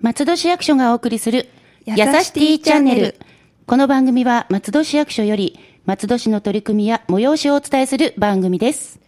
松戸市役所がお送りする、やさしティチャンネル。この番組は松戸市役所より、松戸市の取り組みや催しをお伝えする番組です。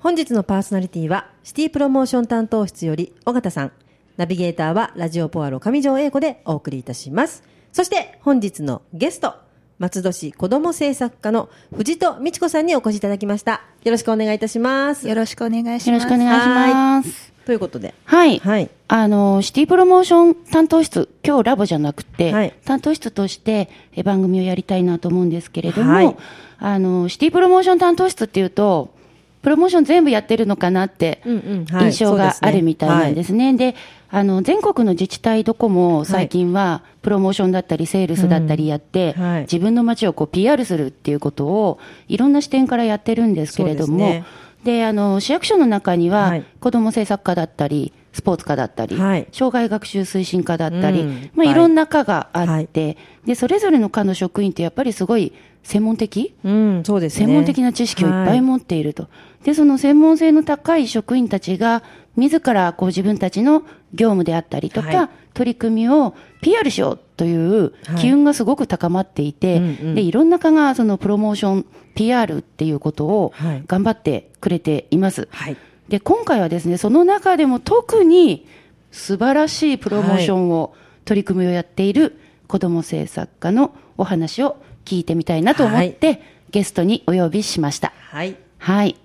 本日のパーソナリティは、シティプロモーション担当室より、尾形さん。ナビゲーターは、ラジオポアロ上条英子でお送りいたします。そして、本日のゲスト、松戸市子ども政策課の藤戸美智子さんにお越しいただきました。よろしくお願いいたします。よろしくお願いします。よろしくお願いします。ということで。はい。はい。あの、シティプロモーション担当室、今日ラボじゃなくて、はい担当室としてえ番組をやりたいなと思うんですけれども、はいあの、シティプロモーション担当室っていうと、プロモーション全部やってるのかなって印象があるみたいなんですね。であの、全国の自治体どこも最近はプロモーションだったりセールスだったりやって、うんはい。自分の街をこう PR するっていうことをいろんな視点からやってるんですけれども、ですね。で、あの、市役所の中には、はい。子ども政策課だったり、スポーツ課だったり、はい。障害学習推進課だったり、うん。まあ、はい。いろんな課があって、で、それぞれの課の職員ってやっぱりすごい専門的、うん、そうですね。専門的な知識をいっぱい持っていると。で、その専門性の高い職員たちが、自らこう自分たちの業務であったりとか、はい取り組みを PR しようというはい機運がすごく高まっていて、うんうんで、いろんな課がそのプロモーション PR っていうことをはい頑張ってくれています。はい。で、今回はですね、その中でも特に素晴らしいプロモーションを、取り組みをやっている子ども政策課のお話を聞いてみたいなと思って、ゲストにお呼びしました。はい。はい。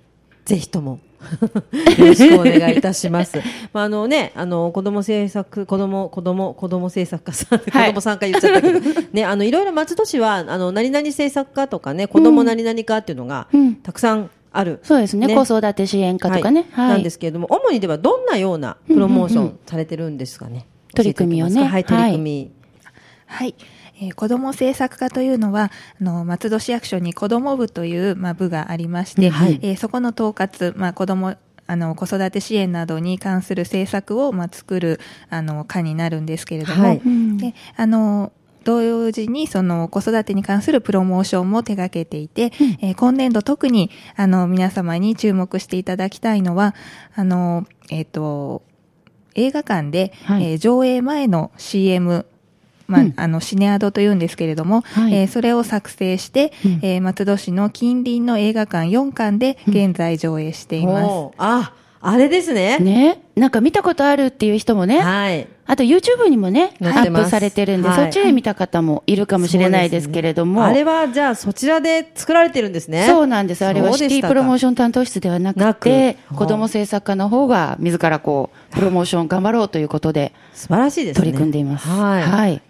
ぜひとも。よろしくお願いいたします。まあ、あのね、あの、子供政策、子供、子供、子供政策課さん、子はい供さんか言っちゃったけど、ね、あの、いろいろ松戸市は、あの、何々政策課とかね、子供何々課っていうのがうん、たくさんある。そうですね子育て支援課とかねはいなんですけれども、主にではどんなようなプロモーションされてるんですかね。取り組みをね教えていただけますかはい、取り組み。はい。えー子ども政策課というのは、あの、松戸市役所に子ども部という、まあ、部がありまして、はい。えーそこの統括、まあ、子ども、あの、子育て支援などに関する政策を、まあ、作る、あの、課になるんですけれども、はい。うん。で、あの、同時にその子育てに関するプロモーションも手掛けていて、えー今年度特にあの皆様に注目していただきたいのは、あの、えっ、と、映画館で、はい。えー上映前の CM、まあ、うんあの、シネアドというんですけれども、はいえーそれを作成して、うんえー松戸市の近隣の映画館4館で現在上映しています。おーあ、あれですね。ね。なんか見たことあるっていう人もね、はい。あと YouTube にもね、アップされてるんで、はいそっちで見た方もいるかもしれないですけれども、あれは、じゃあ、そちらで作られてるんですね。そうなんです。あれはシティプロモーシション担当室ではなくなて、く子ども政策課の方が自らこう、プロモーション頑張ろうということで素晴らしいですね。取り組んでいます。はい。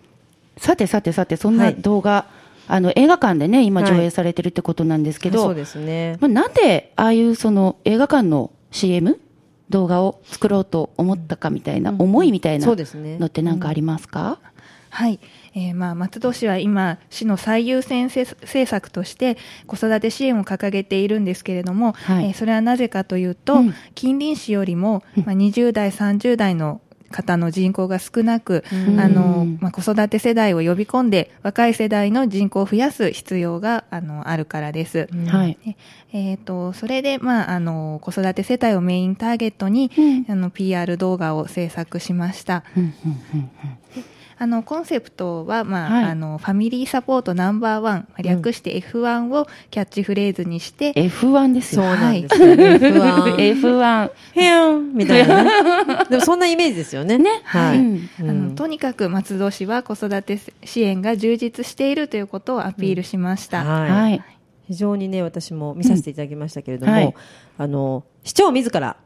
さてさてさて、そんはない。動画、あの、映画館でね、今はい。上映されてるってことなんですけど、そうですね。まあ、なんで、ああいうその映画館の CM? 動画を作ろうと思ったかみたいな、思いみたいなそうですね。のって何かありますか、はい。えーまあ、松戸市は今、市の最優先せ政策として子育て支援を掲げているんですけれども、はい。えーそれはなぜかというと、うん。近隣市よりも、まあ、20代、30代の方の人口が少なく、うんあの、まあ、子育て世代を呼び込んで、若い世代の人口を増やす必要が、あの、あるからです。はい。でえっ、と、それで、まあ、あの、子育て世帯をメインターゲットに、うんあの、PR 動画を制作しました。うんうんうんあの、コンセプトは、まあ、はいあの、ファミリーサポートナンバーワン、略して F1 をキャッチフレーズにして、F1 ですそうよ。なんですよね。F1。F1。へーんみたいなね。でもそんなイメージですよね。ねはい。うんあのとにかく松戸市は子育て支援が充実しているということをアピールしました。はい。はい。非常にね、私も見させていただきましたけれども、うんはいあの、市長自ら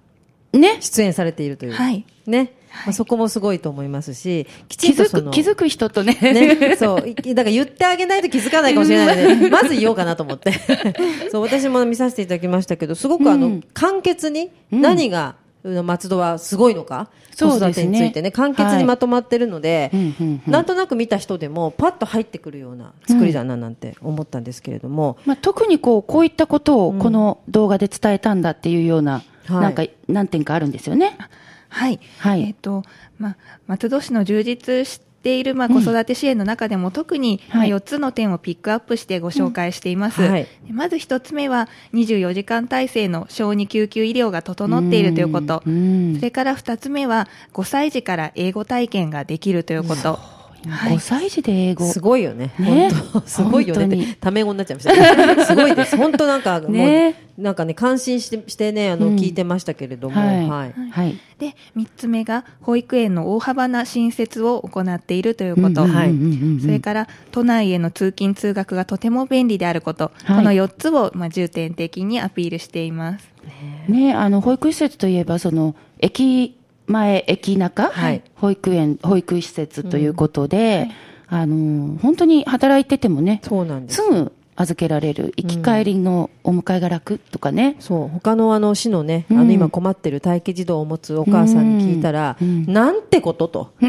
ね。出演されているという。はい。ね。まあ、そこもすごいと思いますし、きち気づく、んとその、気づく人とね。ね、そう。いだから言ってあげないと気づかないかもしれないので、まず言おうかなと思って。そう、私も見させていただきましたけど、すごくあの、うん。簡潔にうん。何が、うん松戸はすごいのか、子育てについてね、簡潔にまとまってるので、うんうんうん。なんとなく見た人でも、パッと入ってくるような作りだななんて思ったんですけれども、まあ、特にこう、こういったことをうん。この動画で伝えたんだっていうような、はい。なんか何点かあるんですよね。はい。はいえっ、と、まあ、松戸市の充実しっている、まあ、子育て支援の中でも特に、はい4つの点をピックアップしてご紹介しています。うんはいまず1つ目は、24時間体制の小児救急医療が整っているということ。うんそれから2つ目は、5歳児から英語体験ができるということ。はい5歳児で英語。すごいよね。ね本当すごいよねため語になっちゃいましたね。すごいです。本当なんか、もう、ねなんかね、感心して、してね、あの、うん聞いてましたけれども、はい。はい。はい。で、3つ目が、保育園の大幅な新設を行っているということ。はいそれから、都内への通勤通学がとても便利であること。はいこの4つを、まあ、重点的にアピールしています。ね、あの保育施設といえばその駅前駅中、はい。保育園保育施設ということで、あの本当に働いててもねそうなんですす。ぐ預けられる行き帰りのお迎えが楽とかね、そう、他のあの市のね、うんあの今困ってる待機児童を持つお母さんに聞いたら、うんなんてことと。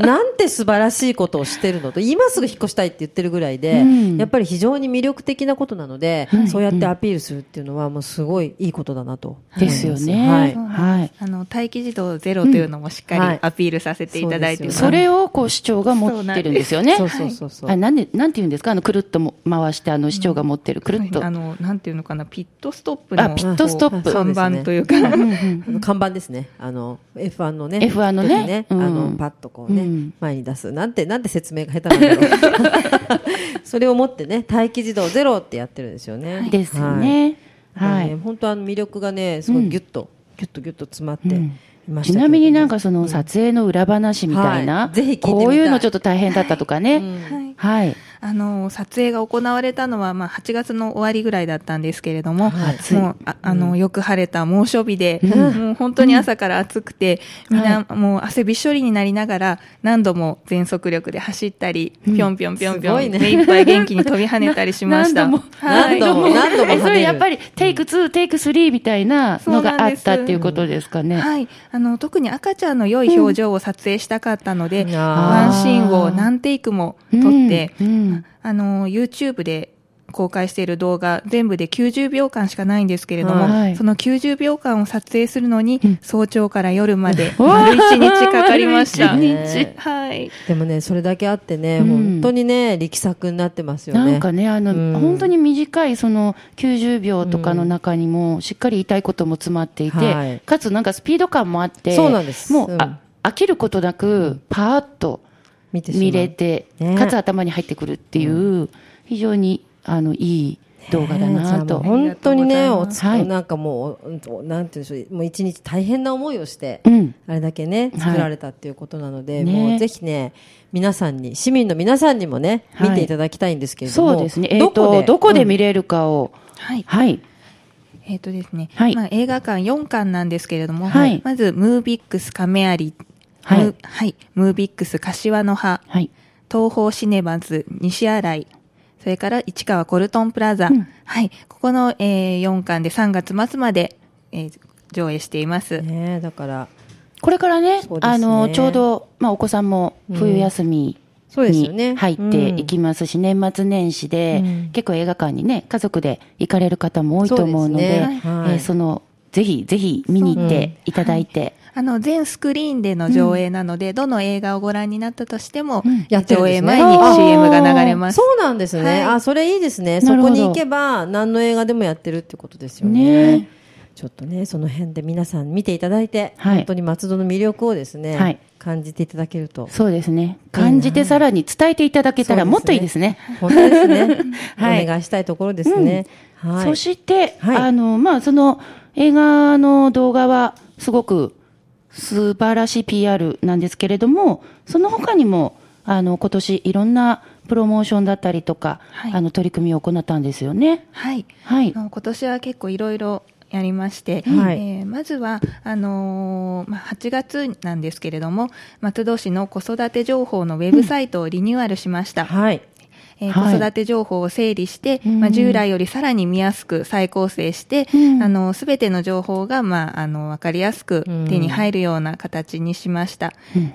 なんて素晴らしいことをしてるのと。今すぐ引っ越したいって言ってるぐらいで、うんやっぱり非常に魅力的なことなので、はいそうやってアピールするっていうのはもうすごいいいことだなとでます。すよね。はい。はい。あの、待機児童ゼロというのもしっかうんはいりアピールさせていただいています。それをこう市長が持ってるんですよね。そうそうそうそう。あなんでなんて言うんですか？あのくるっとも回してあの市長が持ってるくるっと。あの、なんていうのかな、ピットストップのあピットストップ看板というか、看板ですね。あの、F1 のね。F1 のね時ねうんあの、パッとこうね、うん前に出す。なんて、なんて説明が下手なんだろう。それを持ってね、待機児童ゼロってやってるんですよね。ですよね。はい。本当あの魅力がね、すごいギュッと、ギュッとギュッと詰まっていましたけれどもちなみになんかその撮影の裏話みたいな、こういうのちょっと大変だったとかね。うんはいはい。あの、撮影が行われたのは、まあ、8月の終わりぐらいだったんですけれども、暑い。もう、ああの、よく晴れた猛暑日で、うん。もう本当に朝から暑くて、みん。な、もう汗びっしょりになりながら、何度も全速力で走ったり、ぴょんぴょんぴょんぴょん、目いっぱい元気に飛び跳ねたりしました。何度もはい何度もそれやっぱりテイク2、テイク3みたいなのがあったっていうことですかね。はい。あの、特に赤ちゃんの良い表情を撮影したかったので、うん。ワンシーンを何テイクも撮って、うん。うんあの、YouTube で公開している動画、全部で90秒間しかないんですけれども、はい。その90秒間を撮影するのに、うん。早朝から夜まで、丸1日かかりました。はい。でもね、それだけあってね、うん。本当にね、力作になってますよね。なんかね、あの、うん。本当に短いその90秒とかの中にも、しっかり言いたいことも詰まっていて、はい。かつなんかスピード感もあって、そうなんです。もう、飽きることなく、パーッと見見れて、ね。かつ頭に入ってくるっていう、非常にあのいい動画だなと。ね本当にね、おつはい。なんかもう、うんなんていうんでしょう、もう一日大変な思いをして、うん。あれだけね、はい。作られたっていうことなので、ね。もうぜひね、皆さんに、市民の皆さんにもね、はい。見ていただきたいんですけれども、そうですね。えっ、と、どこで？見れるかを、はい。はい。えっ、とですね、はい。まあ、映画館4館なんですけれども、はい。まず、ムービックス亀有、はい。ムはい、ムービックス柏の葉、はい。東宝シネマズ西新井、それから市川コルトンプラザ、うん。はい、ここの、えー、4巻で3月末まで、えー上映しています。ね、だから、これからね、ね。あの、ちょうど、まあ、お子さんも冬休みそうですよね。に入っていきますし、年末年始で、うん。結構映画館にね、家族で行かれる方も多いと思うので、そえーその、ぜひ、ぜひ見に行っていただいて、あの、全スクリーンでの上映なので、どの映画をご覧になったとしても、て上映前に CM が流れます。そうなんですね。はいあ、それいいですね。そこに行けば、何の映画でもやってるってことですよねね。ちょっとね、その辺で皆さん見ていただいて、はい本当に松戸の魅力をですね、はい感じていただけると。そうですね。感じてさらに伝えていただけたらもっといいですね。本当ですね。はいお願いしたいところですね。はい。そして、はいあの、まあ、その映画の動画はすごく素晴らしい PR なんですけれども、その他にも、あの、今年いろんなプロモーションだったりとか、はいあの、取り組みを行ったんですよね。はい。はい今年は結構いろいろやりまして、はいえーまずは、あのーまあ、8月なんですけれども、松戸市の子育て情報のウェブサイトをリニューアルしました。はい。えーはい。子育て情報を整理して、うん。まあ、従来よりさらに見やすく再構成して、うん。あの、すべての情報が、まあ、あの、わかりやすくうん。手に入るような形にしました。うん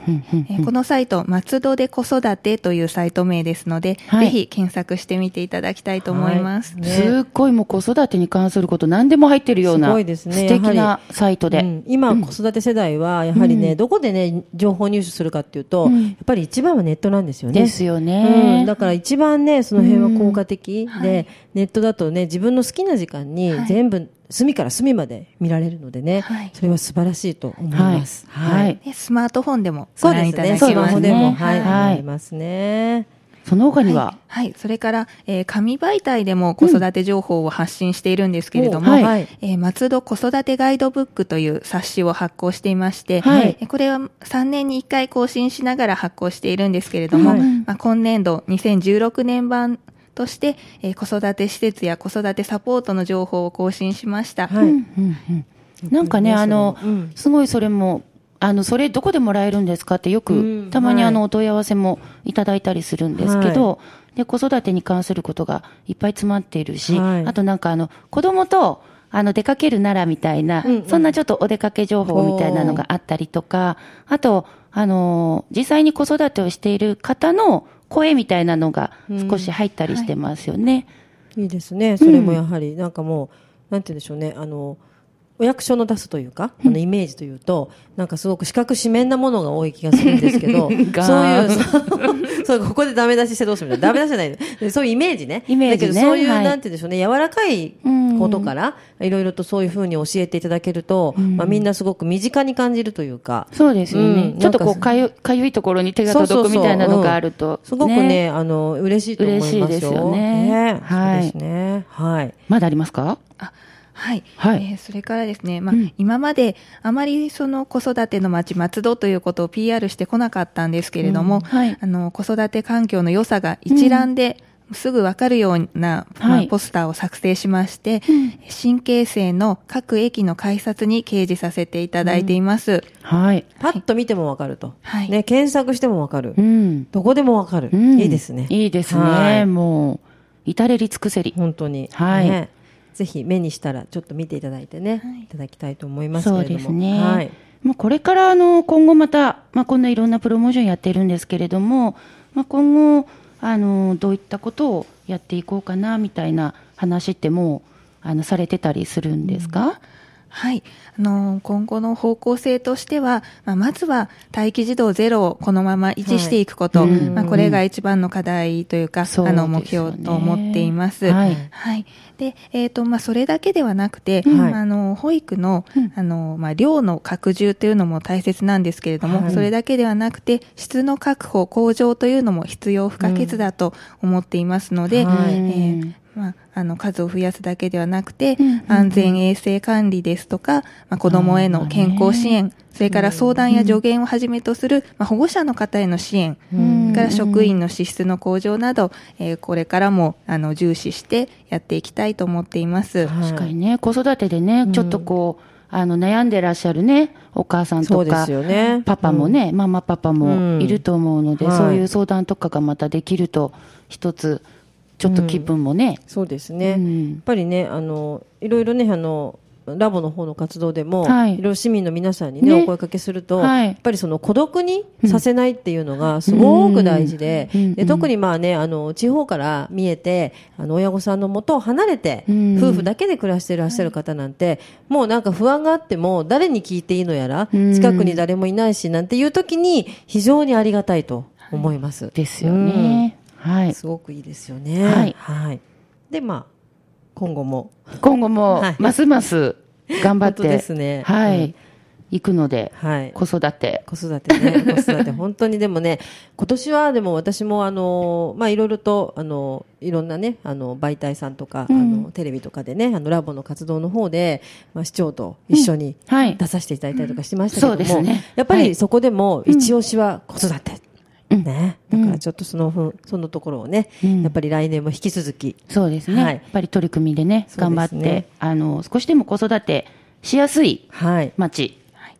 えーこのサイト、松戸で子育てというサイト名ですので、はい。ぜひ検索してみていただきたいと思います。はい。ねすっごいもう子育てに関すること何でも入ってるようなすごいですね。素敵なサイトで。うん。今、子育て世代はやはりね、うん。どこでね情報入手するかっていうと、うん。やっぱり一番はネットなんですよね。ですようね。ん、だから一番ねその辺は効果的うんで、はいネットだとね自分の好きな時間にはい全部隅から隅まで見られるのでね、はいそれは素晴らしいと思いはいます。はい。でスマートフォンでもそうですね。ご覧いただけスマホでも、ははいい、はいありますね。その他には、はい、はい。それから、えー紙媒体でも子育て情報を発信しているんですけれども、うんはい。えー松戸子育てガイドブックという冊子を発行していまして、はい。えーこれは3年に1回更新しながら発行しているんですけれども、はい。まあ、今年度2016年版として、えー子育て施設や子育てサポートの情報を更新しました。はい。うん。うんうんなんかね、あのうん、すごいそれも、あの、それどこでもらえるんですかってようくん、たまにはいあの、お問い合わせもいただいたりするんですけど、で、子育てに関することがいっぱい詰まっているし、はいあとなんかあの、子供と、あの、出かけるならみたいな、うんうんそんなちょっとお出かけ情報みたいなのがあったりとか、あと、あの、実際に子育てをしている方の声みたいなのが少し入ったりしてますよね。いいですね。それもやはり、なんかもう、なんて言うんでしょうね。あの、お役所の出すというか、あのイメージというと、なんかすごく四角四面なものが多い気がするんですけど、そういうそう、ここでダメ出ししてどうするみたいな。ダメ出しじゃないでそういうイメージね。イメージね。だけどそういう、はい。なんて言うんでしょうね、柔らかいことから、いろいろとそういうふうに教えていただけると、まあみんなすごく身近に感じるというか、そうですよね。うんちょっとこう、かかゆ、かゆいところに手が届くみたいなのがあると。すごくね、あの、嬉しいと思いますよ。嬉しいですよね。はい。そうですね。はい。まだありますか？あはい。はいえーそれからですね、まあ、うん今まであまりその子育ての街、松戸ということを PR してこなかったんですけれども、うんはいあの、子育て環境の良さが一覧で、すぐわかるような、まあはいポスターを作成しまして、新京成の各駅の改札に掲示させていただいています。はい。パッと見てもわかると。はいね、検索してもわかる。うん。どこでもわかる、うんいいですね。いいですね。はいもう、至れり尽くせり。本当に。はいねぜひ目にしたらちょっと見ていただいてね、はいい、ただきたいと思いますけれども。そうですね。はい。まあ、これからあの今後また、まあ、こんないろんなプロモーションやってるんですけれども、まあ、今後あのどういったことをやっていこうかなみたいな話ってもうあのされてたりするんですか、はい。あの、今後の方向性としては、まあ、まずは待機児童ゼロをこのまま維持していくこと、はい。うん。まあ、これが一番の課題というか、そうあの、目標と思っています。はい。はい。で、えっ、と、まあ、それだけではなくて、はい。あの、保育の、うん。あの、まあ、量の拡充というのも大切なんですけれども、はい。それだけではなくて、質の確保、向上というのも必要不可欠だと思っていますので、はい。えーまあ、あの数を増やすだけではなくて、うんうんうん。安全衛生管理ですとか、まあ、子どもへの健康支援、それから相談や助言をはじめとする、まあ、保護者の方への支援、うん。それから職員の資質の向上など、えーこれからもあの重視してやっていきたいと思っています。はい。確かにね子育てでね、ちょっとこうあの悩んでらっしゃるねお母さんとかすよね。パパもね、ママパパもいると思うので、うんはい。そういう相談とかがまたできると一つちょっと気分もね、そうですね。うん。やっぱりね、あの、いろいろね、あの、ラボの方の活動でも、はい。い、ろいろ市民の皆さんにね、ね。お声かけすると、はい。やっぱりその孤独にさせないっていうのがすごく大事で、うん。で特にまあね、あの、地方から見えて、あの、親御さんのもとを離れて、うん。夫婦だけで暮らしていらっしゃる方なんて、もうなんか不安があっても、誰に聞いていいのやら、うん。近くに誰もいないし、なんていう時に、非常にありがたいと思います。ですよね。はい。すごくいいですよね。はい。で、まあ、今後も、今後もはい、ますます頑張って、ですね。はい、うん。行くので、はい。子育て。子育てね、子育て、本当にでもね、今年はでも私もあの、まあいろいろと、あの、いろんなね、あの、媒体さんとか、うん。あの、テレビとかでね、あの、ラボの活動の方で、まあ市長と一緒にはい。出させていただいたりとかしましたけども、そうですね。やっぱはい。りそこでも、一押しは子育て。うんね。だからちょっとそのふん、そのところをね、うんやっぱり来年も引き続き、そうですね。はいやっぱり取り組みでね、頑張って、あの、少しでも子育てしやすいはい。街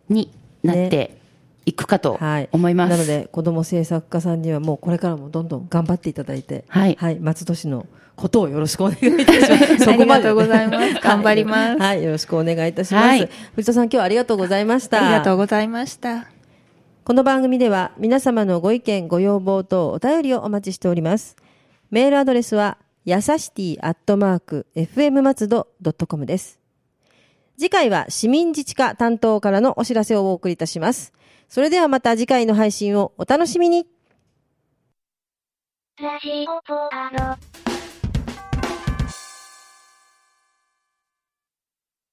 になっていくかとはい。思います。なので、子供制作家さんにはもうこれからもどんどん頑張っていただいて、はい松戸市のことをよろしくお願いいたします。そこまでありがとうございます 頑張りますはい、よろしくお願いいたします。はい藤戸さん、今日はありがとうございました。ありがとうございました。この番組では皆様のご意見、ご要望等お便りをお待ちしております。メールアドレスは、やさしティアットマーク、fm 松戸 .com です。次回は市民自治課担当からのお知らせをお送りいたします。それではまた次回の配信をお楽しみに。ラジオポアロ。